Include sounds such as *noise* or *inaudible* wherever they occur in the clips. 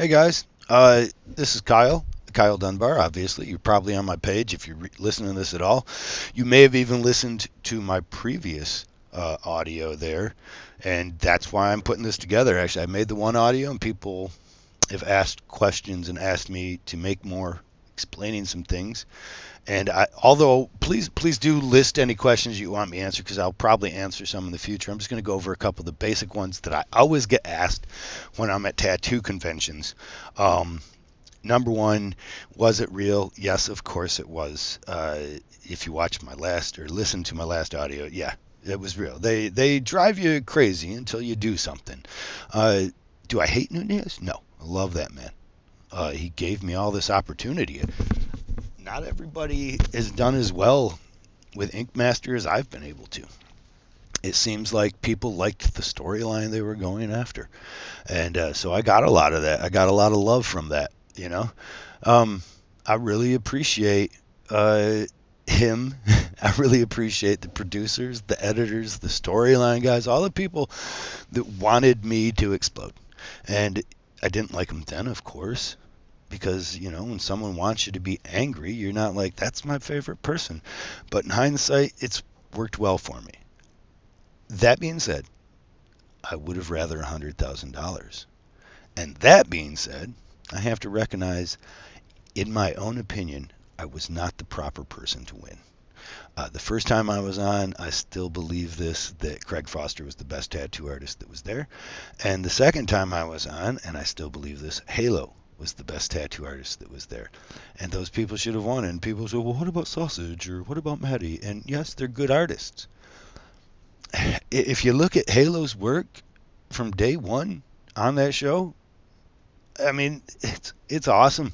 Hey guys, uh, this is Kyle. Kyle Dunbar, obviously. You're probably on my page if you're re- listening to this at all. You may have even listened to my previous uh, audio there, and that's why I'm putting this together. Actually, I made the one audio, and people have asked questions and asked me to make more explaining some things. And I, although please please do list any questions you want me to answer because I'll probably answer some in the future. I'm just going to go over a couple of the basic ones that I always get asked when I'm at tattoo conventions. Um, number one, was it real? Yes, of course it was. Uh, if you watch my last or listen to my last audio, yeah, it was real. They they drive you crazy until you do something. Uh, do I hate Nunez? No, I love that man. Uh, he gave me all this opportunity not everybody has done as well with Ink Master as I've been able to. It seems like people liked the storyline they were going after, and uh, so I got a lot of that. I got a lot of love from that. You know, um, I really appreciate uh, him. *laughs* I really appreciate the producers, the editors, the storyline guys, all the people that wanted me to explode. And I didn't like them then, of course because you know when someone wants you to be angry you're not like that's my favorite person. But in hindsight it's worked well for me. That being said i would have rather a $100000 and that being said i have to recognize in my own opinion i was not the proper person to win. Uh, the first time I was on, I still believe this that Craig Foster was the best tattoo artist that was there. And the second time I was on, and I still believe this, Halo was the best tattoo artist that was there. And those people should have won. And people say, well, what about Sausage or what about Maddie? And yes, they're good artists. If you look at Halo's work from day one on that show, I mean, it's it's awesome.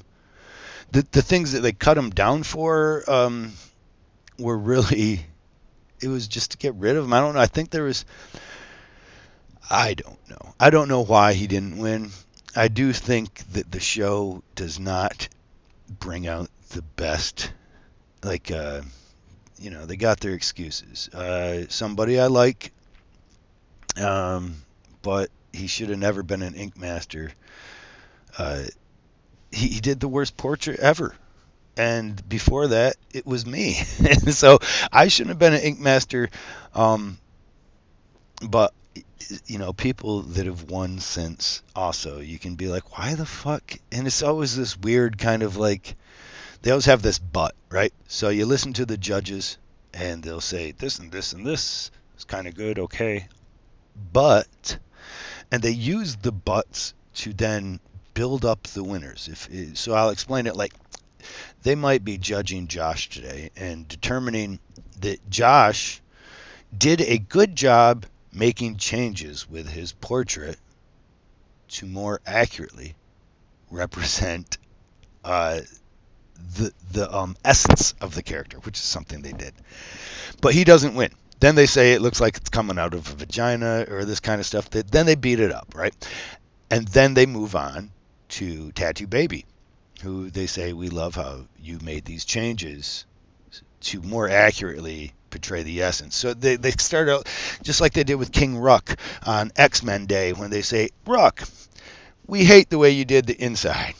The the things that they cut him down for um, were really, it was just to get rid of him. I don't know. I think there was. I don't know. I don't know why he didn't win. I do think that the show does not bring out the best. Like, uh, you know, they got their excuses. Uh, somebody I like, um, but he should have never been an ink master. Uh, he, he did the worst portrait ever. And before that, it was me. *laughs* so I shouldn't have been an ink master. Um, but you know, people that have won since also, you can be like, why the fuck? And it's always this weird kind of like, they always have this but, right? So you listen to the judges and they'll say this and this and this is kind of good, okay. But, and they use the buts to then build up the winners. If So I'll explain it like they might be judging Josh today and determining that Josh did a good job making changes with his portrait to more accurately represent uh, the the um, essence of the character, which is something they did. But he doesn't win. Then they say it looks like it's coming out of a vagina or this kind of stuff. Then they beat it up, right? And then they move on to Tattoo Baby, who they say we love how you made these changes to more accurately portray the essence. So they, they start out just like they did with King Ruck on X Men Day when they say, Ruck, we hate the way you did the inside.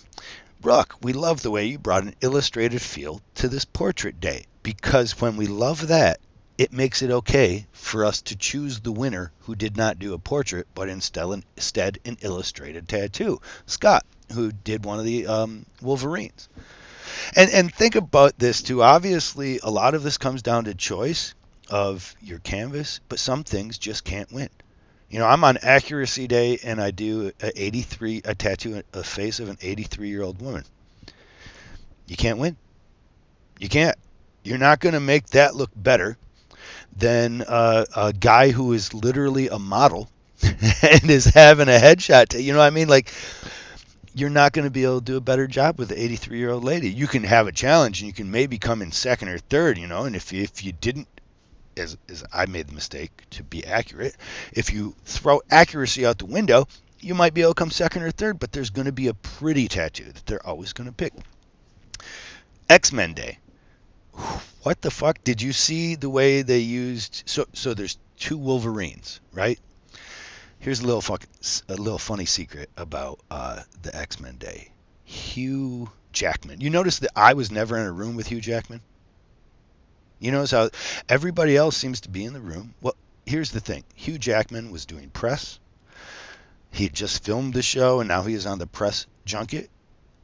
Ruck, we love the way you brought an illustrated feel to this portrait day because when we love that, it makes it okay for us to choose the winner who did not do a portrait but instead, an illustrated tattoo. Scott, who did one of the um, Wolverines. And and think about this too. Obviously, a lot of this comes down to choice of your canvas, but some things just can't win. You know, I'm on accuracy day and I do a 83 a tattoo a face of an 83 year old woman. You can't win. You can't. You're not going to make that look better than uh, a guy who is literally a model *laughs* and is having a headshot. To, you know what I mean? Like you're not going to be able to do a better job with the 83 year old lady. You can have a challenge and you can maybe come in second or third, you know, and if, if you didn't, as, as I made the mistake to be accurate, if you throw accuracy out the window, you might be able to come second or third, but there's going to be a pretty tattoo that they're always going to pick. X Men Day. What the fuck? Did you see the way they used? So, so there's two Wolverines, right? Here's a little fuck, a little funny secret about uh, the X Men Day. Hugh Jackman. You notice that I was never in a room with Hugh Jackman. You notice how everybody else seems to be in the room. Well, here's the thing. Hugh Jackman was doing press. He had just filmed the show, and now he is on the press junket,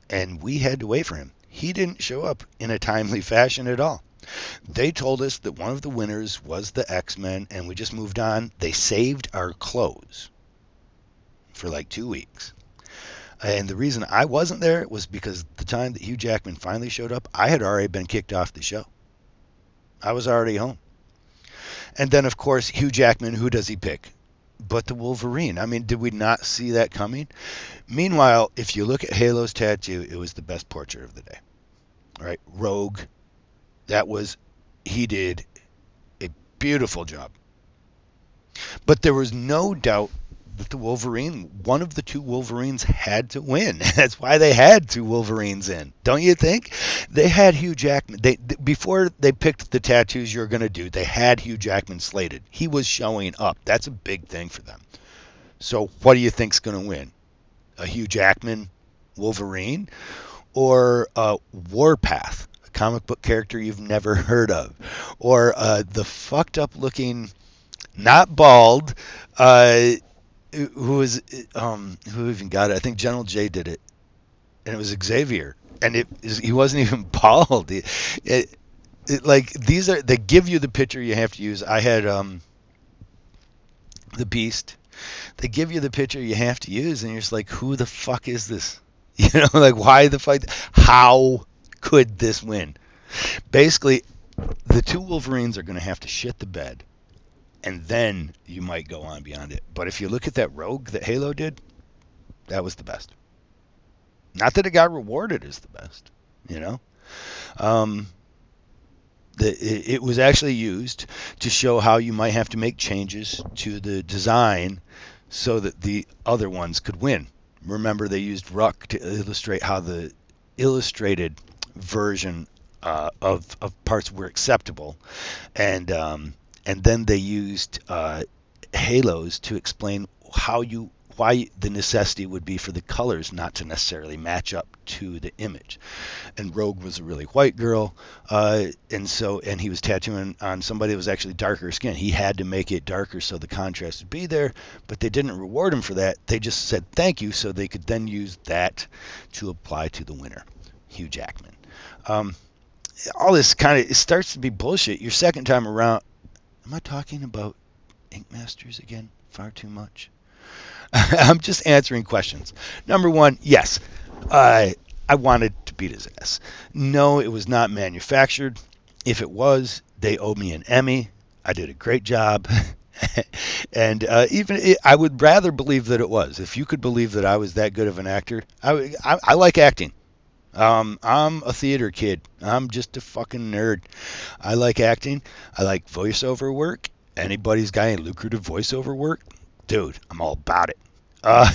and we had to wait for him. He didn't show up in a timely fashion at all. They told us that one of the winners was the X Men, and we just moved on. They saved our clothes for like two weeks. And the reason I wasn't there was because the time that Hugh Jackman finally showed up, I had already been kicked off the show. I was already home. And then, of course, Hugh Jackman, who does he pick? But the Wolverine. I mean, did we not see that coming? Meanwhile, if you look at Halo's tattoo, it was the best portrait of the day. All right, Rogue. That was, he did a beautiful job. But there was no doubt that the Wolverine, one of the two Wolverines had to win. *laughs* That's why they had two Wolverines in, don't you think? They had Hugh Jackman. They before they picked the tattoos you're going to do, they had Hugh Jackman slated. He was showing up. That's a big thing for them. So what do you think's going to win? A Hugh Jackman Wolverine or a Warpath, a comic book character you've never heard of, or uh, the fucked up looking, not bald. Uh, who was um who even got it? I think General J did it, and it was Xavier, and it he wasn't *laughs* even bald. It, it, it, like these are they give you the picture you have to use. I had um the Beast. They give you the picture you have to use, and you're just like, who the fuck is this? *laughs* You know, like why the fuck? How could this win? Basically, the two Wolverines are going to have to shit the bed and then you might go on beyond it. But if you look at that rogue that Halo did, that was the best. Not that it got rewarded as the best, you know. Um, the, it, it was actually used to show how you might have to make changes to the design so that the other ones could win. Remember, they used Ruck to illustrate how the illustrated version uh, of, of parts were acceptable, and um, and then they used uh, halos to explain how you why the necessity would be for the colors not to necessarily match up to the image. And Rogue was a really white girl, uh, and so and he was tattooing on somebody that was actually darker skin. He had to make it darker so the contrast would be there, but they didn't reward him for that. They just said thank you, so they could then use that to apply to the winner, Hugh Jackman. Um, all this kind of it starts to be bullshit. Your second time around, Am I talking about Ink Masters again? Far too much. *laughs* I'm just answering questions. Number one, yes, I I wanted to beat his ass. No, it was not manufactured. If it was, they owe me an Emmy. I did a great job. *laughs* and uh, even it, I would rather believe that it was. If you could believe that I was that good of an actor, I, I, I like acting. Um, I'm a theater kid. I'm just a fucking nerd. I like acting. I like voiceover work. Anybody's got any lucrative voiceover work? Dude, I'm all about it. Uh,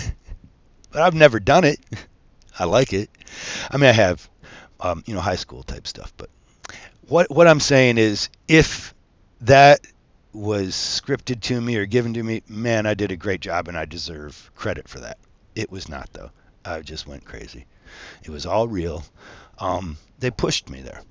*laughs* but I've never done it. *laughs* I like it. I mean, I have, um, you know, high school type stuff. But what what I'm saying is, if that was scripted to me or given to me, man, I did a great job and I deserve credit for that. It was not though. I just went crazy. It was all real. Um, they pushed me there.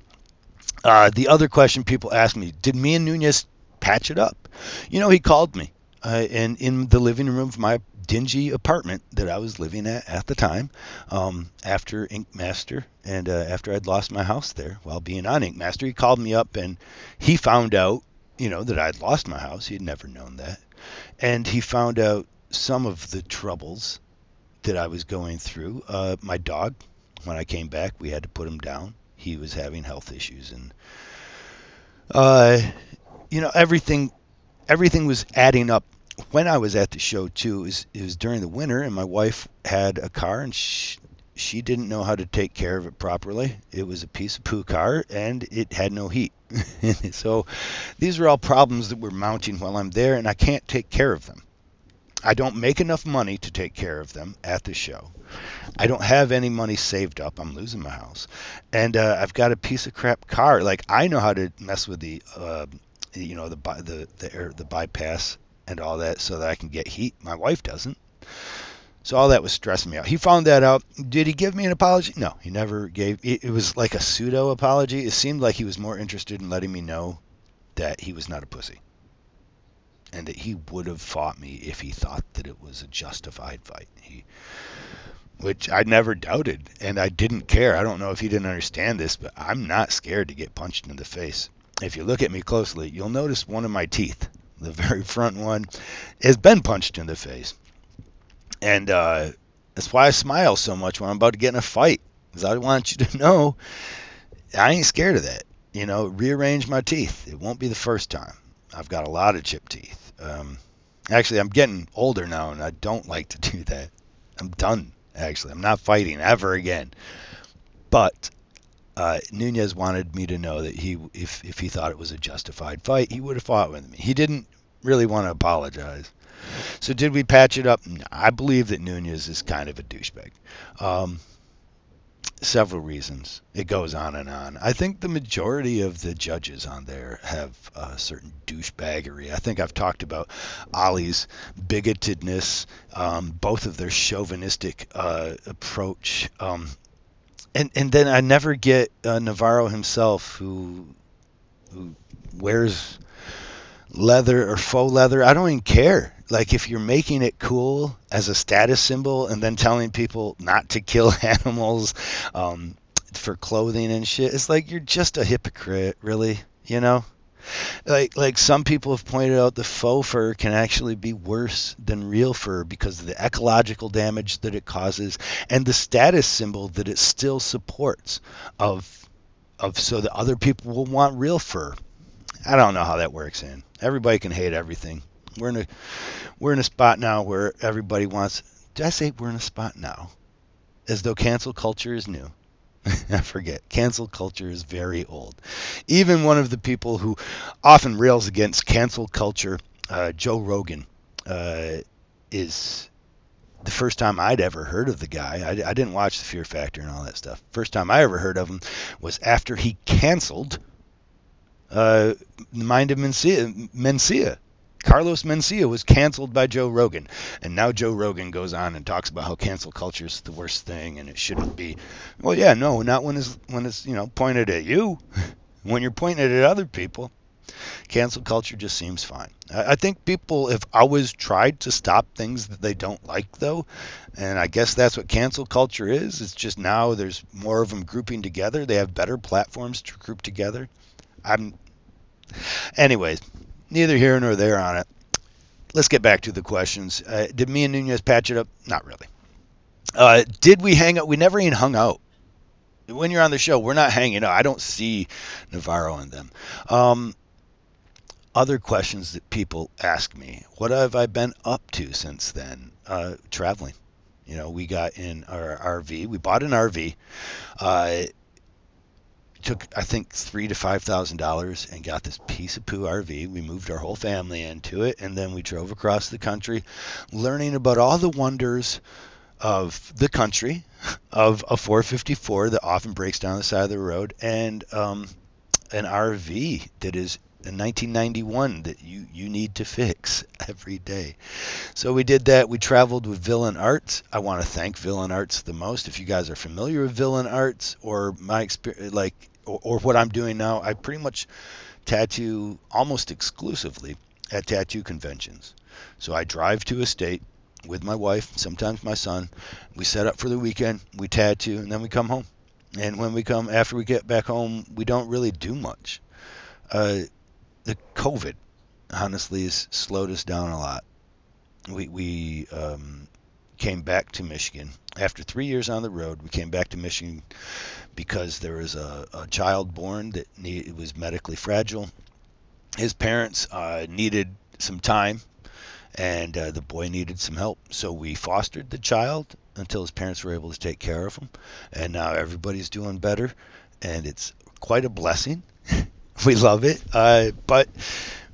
Uh, the other question people ask me: Did me and Nunez patch it up? You know, he called me, uh, and in the living room of my dingy apartment that I was living at at the time, um, after Ink Master and uh, after I'd lost my house there while being on Ink Master, he called me up and he found out, you know, that I'd lost my house. He had never known that, and he found out some of the troubles that I was going through. Uh, my dog, when I came back, we had to put him down. He was having health issues, and uh, you know everything. Everything was adding up. When I was at the show too, it was, it was during the winter, and my wife had a car, and she, she didn't know how to take care of it properly. It was a piece of poo car, and it had no heat. *laughs* so these are all problems that were mounting while I'm there, and I can't take care of them. I don't make enough money to take care of them at the show. I don't have any money saved up. I'm losing my house, and uh, I've got a piece of crap car. Like I know how to mess with the, uh, you know, the the the air, the bypass and all that so that I can get heat. My wife doesn't. So all that was stressing me out. He found that out. Did he give me an apology? No, he never gave. It, it was like a pseudo apology. It seemed like he was more interested in letting me know that he was not a pussy and that he would have fought me if he thought that it was a justified fight. He, which I never doubted, and I didn't care. I don't know if he didn't understand this, but I'm not scared to get punched in the face. If you look at me closely, you'll notice one of my teeth, the very front one, has been punched in the face. And uh, that's why I smile so much when I'm about to get in a fight, because I want you to know I ain't scared of that. You know, rearrange my teeth. It won't be the first time. I've got a lot of chipped teeth. Um, actually, I'm getting older now, and I don't *laughs* like to do that. I'm done. Actually, I'm not fighting ever again. But uh, Nunez wanted me to know that he, if if he thought it was a justified fight, he would have fought with me. He didn't really want to apologize. So did we patch it up? I believe that Nunez is kind of a douchebag. Um, several reasons. It goes on and on. I think the majority of the judges on there have a certain douchebaggery. I think I've talked about Ollie's bigotedness, um, both of their chauvinistic uh, approach. Um, and, and then I never get uh, Navarro himself, who, who wears leather or faux leather. I don't even care like if you're making it cool as a status symbol and then telling people not to kill *laughs* animals um, for clothing and shit, it's like you're just a hypocrite, really. You know, like like some people have pointed out the faux fur can actually be worse than real fur because of the ecological damage that it causes and the status symbol that it still supports of of so that other people will want real fur. I don't know how that works in. Everybody can hate everything. We're in a we're in a spot now where everybody wants. Did I say we're in a spot now? As though cancel culture is new. *laughs* I forget. Cancel culture is very old. Even one of the people who often rails against cancel culture, uh, Joe Rogan, uh, is the first time I'd ever heard of the guy. I, I, didn't watch the Fear Factor and all that stuff. First time I ever heard of him was after he canceled uh, Mind of Mencia, Mencia Carlos Mencia was canceled by Joe Rogan, and now Joe Rogan goes on and talks about how cancel culture is the worst thing and it shouldn't be. Well, yeah, no, not when it's when it's you know pointed at you. *laughs* when you're pointing it at other people, cancel culture just seems fine. I, I think people have always tried to stop things that they don't like, though, and I guess that's what cancel culture is. It's just now there's more of them grouping together. They have better platforms to group together. I'm, anyways neither here nor there on it. Let's get back to the questions. Uh, did me and Nunez patch it up? Not really. Uh, did we hang out? We never even hung out. When you're on the show, we're not hanging out. I don't see Navarro in them. Um, other questions that people ask me what have I been up to since then? Uh, traveling. You know, we got in our RV. We bought an RV. Uh, took I think three to five thousand dollars and got this piece of poo RV. We moved our whole family into it, and then we drove across the country, learning about all the wonders of the country, of a 454 that often breaks down the side of the road, and um, an RV that is in 1991 that you you need to fix *laughs* every day. So we did that. We traveled with Villain Arts. I want to thank Villain Arts the most. If you guys are familiar with Villain Arts or my experience, like or, or what I'm doing now, I pretty much tattoo almost exclusively at tattoo conventions. So I drive to a state with my wife, sometimes my son. We set up for the weekend, we tattoo, and then we come home. And when we come after we get back home, we don't really do much. Uh, the COVID honestly has slowed us down a lot. We we um, came back to Michigan after three years on the road. We came back to Michigan because there was a, a child born that need, was medically fragile. His parents uh, needed some time, and uh, the boy needed some help. So we fostered the child until his parents were able to take care of him, and now everybody's doing better, and it's quite a blessing. *laughs* we love it. Uh, but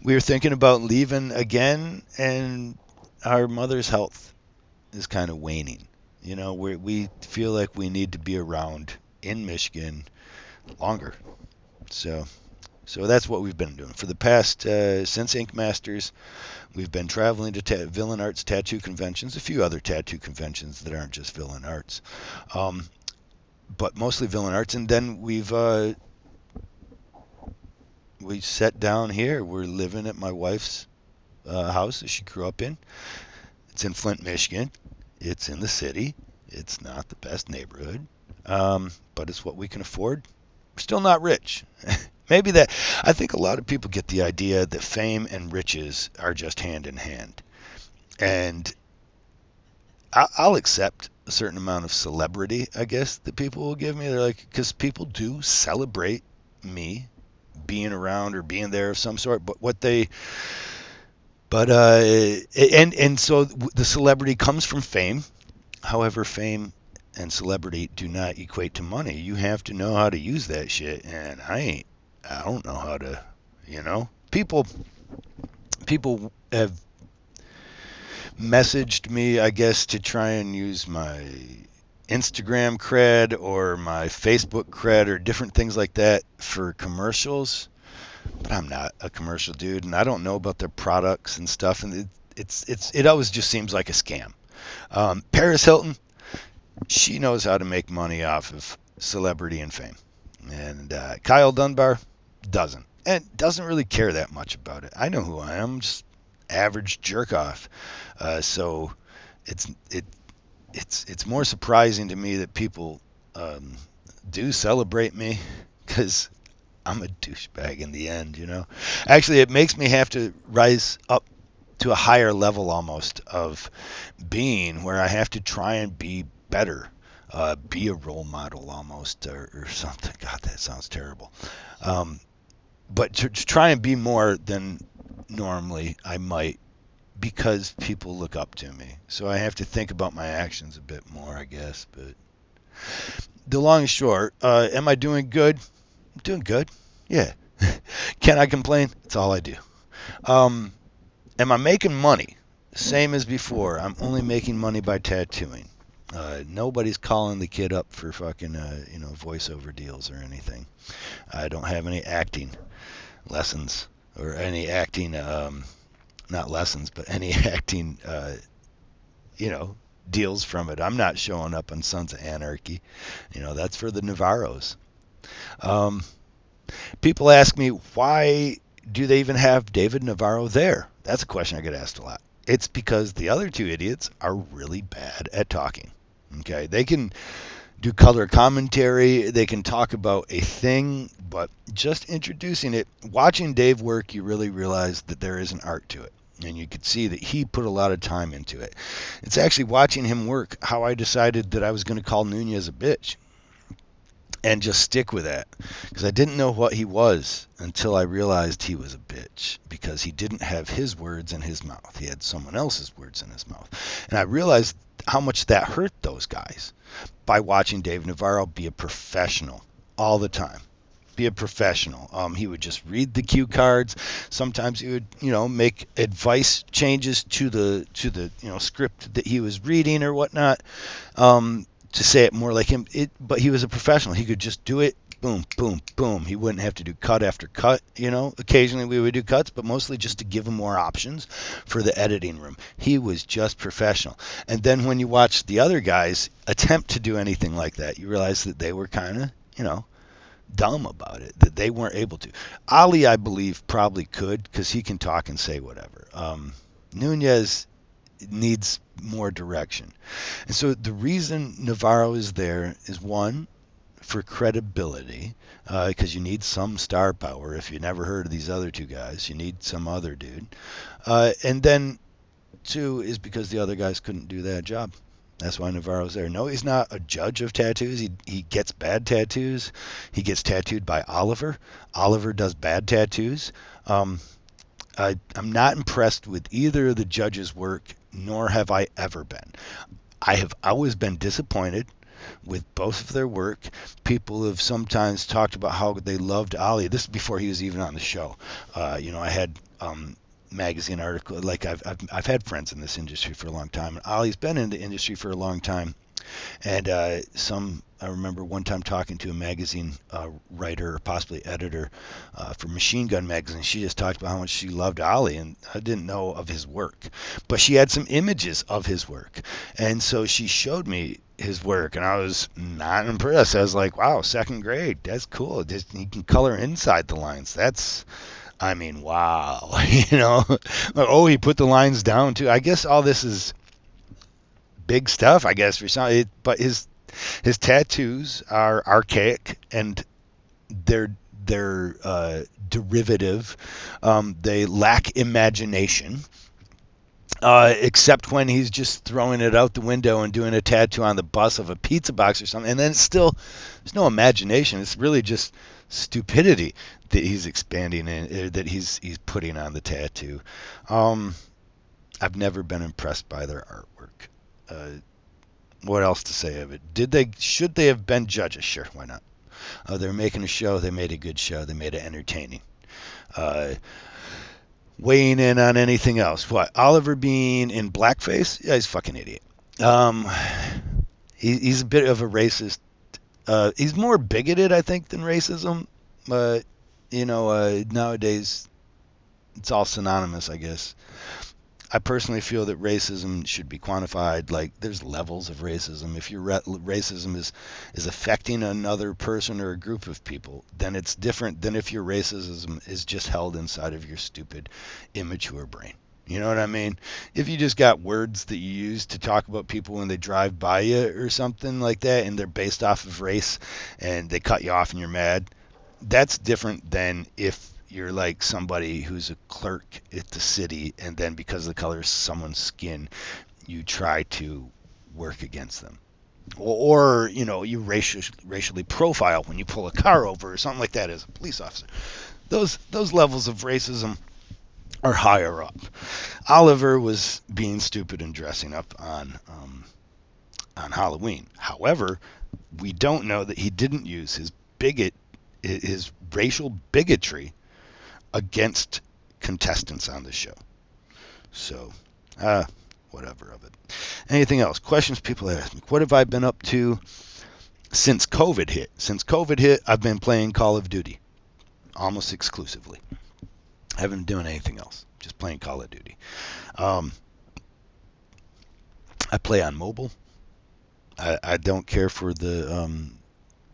we were thinking about leaving again, and our mother's health is kind of waning. You know, we we feel like we need to be around in Michigan longer. So So that's what we've been doing for the past uh, since Ink Masters. We've been traveling to ta- Villain Arts tattoo conventions, a few other tattoo conventions that aren't just Villain Arts, um, but mostly Villain Arts. And then we've uh, we sat down here. We're living at my wife's uh, house that she grew up in. It's in Flint, Michigan. It's in the city. It's not the best neighborhood, um, but it's what we can afford. We're still not rich. *laughs* Maybe that. I think a lot of people get the idea that fame and riches are just hand in hand, and I'll accept a certain amount of celebrity. I guess that people will give me. They're like, because people do celebrate me being around or being there of some sort. But what they but uh, and and so the celebrity comes from fame. However, fame and celebrity do not equate to money. You have to know how to use that shit, and I ain't. I don't know how to. You know, people people have messaged me, I guess, to try and use my Instagram cred or my Facebook cred or different things like that for commercials but I'm not a commercial dude, and I don't know about their products and stuff, and it, it's it's it always just seems like a scam. Um, Paris Hilton, she knows how to make money off of celebrity and fame, and uh, Kyle Dunbar doesn't, and doesn't really care that much about it. I know who I am, just average jerk off. Uh, so it's it it's it's more surprising to me that people um, do celebrate me *laughs* because I'm a douchebag in the end, you know. Actually, it makes me have to rise up to a higher level almost of being where I have to try and be better, uh, be a role model almost or, or, something. *laughs* God, that sounds terrible. Um, but to, to try and be more than normally I might because people look up to me. So I have to think about my actions a bit more, I guess. But the long and short, uh, am I doing good? I'm doing good. Yeah. *laughs* Can I complain? That's all I do. Um, am I making money? Same as before. I'm only making money by tattooing. Uh, nobody's calling the kid up for fucking uh, you know voiceover deals or anything. I don't have any acting lessons or any acting um, not lessons, but any *laughs* acting uh, you know deals from it. I'm not showing up on Sons of Anarchy. You know that's for the Navarros. Um, people ask me why do they even have David Navarro there? That's a question I get asked a lot. It's because the other two idiots are really bad at talking. Okay, they can do color commentary, they can talk about a thing, but just introducing it, watching Dave work, you really realize that there is an art to it. And you could see that he put a lot of time into it. It's actually watching him work how I decided that I was going to call Nunez a bitch and just stick with that because I didn't know what he was until I realized he was a bitch because he didn't have his words in his mouth. He had someone else's words in his mouth. And I realized how much that hurt those guys by watching Dave Navarro be a professional all the time. Be a professional. Um, he would just read the cue cards. Sometimes he would, you know, make advice changes to the to the you know script that he was reading or whatnot. Um, to say it more like him. It, but he was a professional. He could just do it. Boom, boom, boom. He wouldn't have to do cut after cut. You know, occasionally we would do cuts, but mostly just to give him more options for the editing room. He was just professional. And then when you watch the other guys attempt to do anything like that, you realize that they were kind of, you know, dumb about it that they weren't able to. Ollie, I believe, probably could because he can talk and say whatever. Um, Nunez needs more direction. And so the reason Navarro is there is one, for credibility, because uh, you need some star power. If you never heard of these other two guys, you need some other dude. Uh, and then two is because the other guys couldn't do that job. That's why Navarro's there. No, he's not a judge of tattoos. He, he gets bad tattoos. He gets tattooed by Oliver. Oliver does bad tattoos. Um, I, I'm not impressed with either of the judges' work nor have I ever been. I have always been disappointed with both of their work. People have sometimes talked about how they loved Ollie. This is before he was even on the show. Uh, you know, I had um, magazine article like I've, I've I've had friends in this industry for a long time. And Ollie's been in the industry for a long time. And uh, some, I remember one time talking to a magazine uh, writer or possibly editor uh, for Machine Gun magazine. She just talked about how much she loved Ollie, and I didn't know of his work, but she had some images of his work, and so she showed me his work, and I was not impressed. I was like, "Wow, second grade, that's cool. Just, he can color inside the lines. That's." I mean, wow, *laughs* you know. oh, he put the lines down too. I guess all this is big stuff, I guess, for some. It, but his his tattoos are archaic and they're they're uh, derivative. Um, they lack imagination. Uh, except when he's just throwing it out the window and doing a tattoo on the bus of a pizza box or something, and then it's still there's no imagination. It's really just stupidity that he's expanding in, uh, that he's he's putting on the tattoo. Um, I've never been impressed by their artwork. Uh, what else to say of it? Did they? Should they have been judges? Sure, why not? Uh, they're making a show. They made a good show. They made it entertaining. Uh, weighing in on anything else? What? Oliver being in blackface? Yeah, he's a fucking idiot. Um, he, he's a bit of a racist. Uh, he's more bigoted, I think, than racism. But you know, uh, nowadays it's all synonymous, I guess. I personally feel that racism should be quantified. Like there's levels of racism. If your re- racism is is affecting another person or a group of people, then it's different than if your racism is just held inside of your stupid, immature brain. You know what I mean? If you just got words that you use to talk about people when they drive by you or something like that, and they're based off of race, and they cut you off and you're mad, that's different than if you're like somebody who's a clerk at the city, and then because of the color of someone's skin, you try to work against them. Or, or you know, you racially, racially profile when you pull a car over or something like that as a police officer. Those those levels of racism are higher up. Oliver was being stupid and dressing up on um, on Halloween. However, we don't know that he didn't use his bigot his racial bigotry against contestants on the show. So, uh, whatever of it. Anything else? Questions people ask me. What have I been up to since COVID hit? Since COVID hit, I've been playing Call of Duty almost exclusively. I haven't been doing anything else. Just playing Call of Duty. Um, I play on mobile. I, I don't care for the um,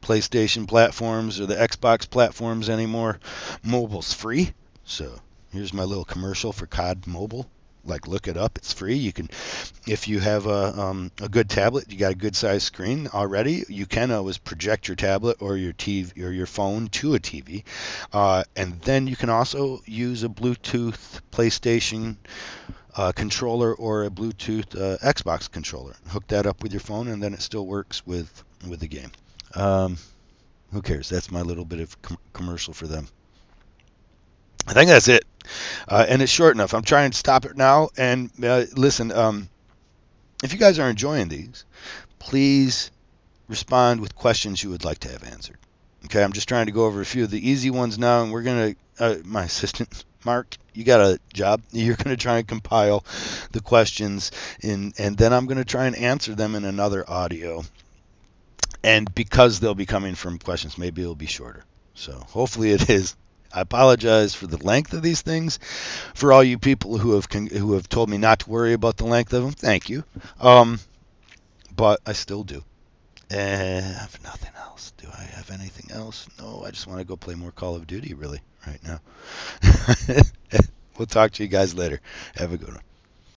PlayStation platforms or the Xbox platforms anymore. Mobile's free. So here's my little commercial for COD Mobile. Like look it up. It's free. You can, if you have a um, a good tablet, you got a good size screen already. You can always project your tablet or your TV or your phone to a TV, uh, and then you can also use a Bluetooth PlayStation uh, controller or a Bluetooth uh, Xbox controller. Hook that up with your phone, and then it still works with with the game. Um, who cares? That's my little bit of com- commercial for them. I think that's it. Uh, and it's short enough. I'm trying to stop it now. And uh, listen, um, if you guys are enjoying these, please respond with questions you would like to have answered. Okay, I'm just trying to go over a few of the easy ones now, and we're gonna. Uh, my *laughs* assistant Mark, you got a job. *laughs* You're gonna try and compile the questions, in, and then I'm gonna try and answer them in another audio and because they'll be coming from questions, maybe it'll be shorter. So hopefully it is. I apologize for the length of these things. For all you people who have who have told me not to worry about the length of them, thank you. Um, but I still do. I have nothing else. Do I have anything else? No, I just want to go play more Call of Duty really right now. *laughs* we'll talk to you guys later. Have a good one.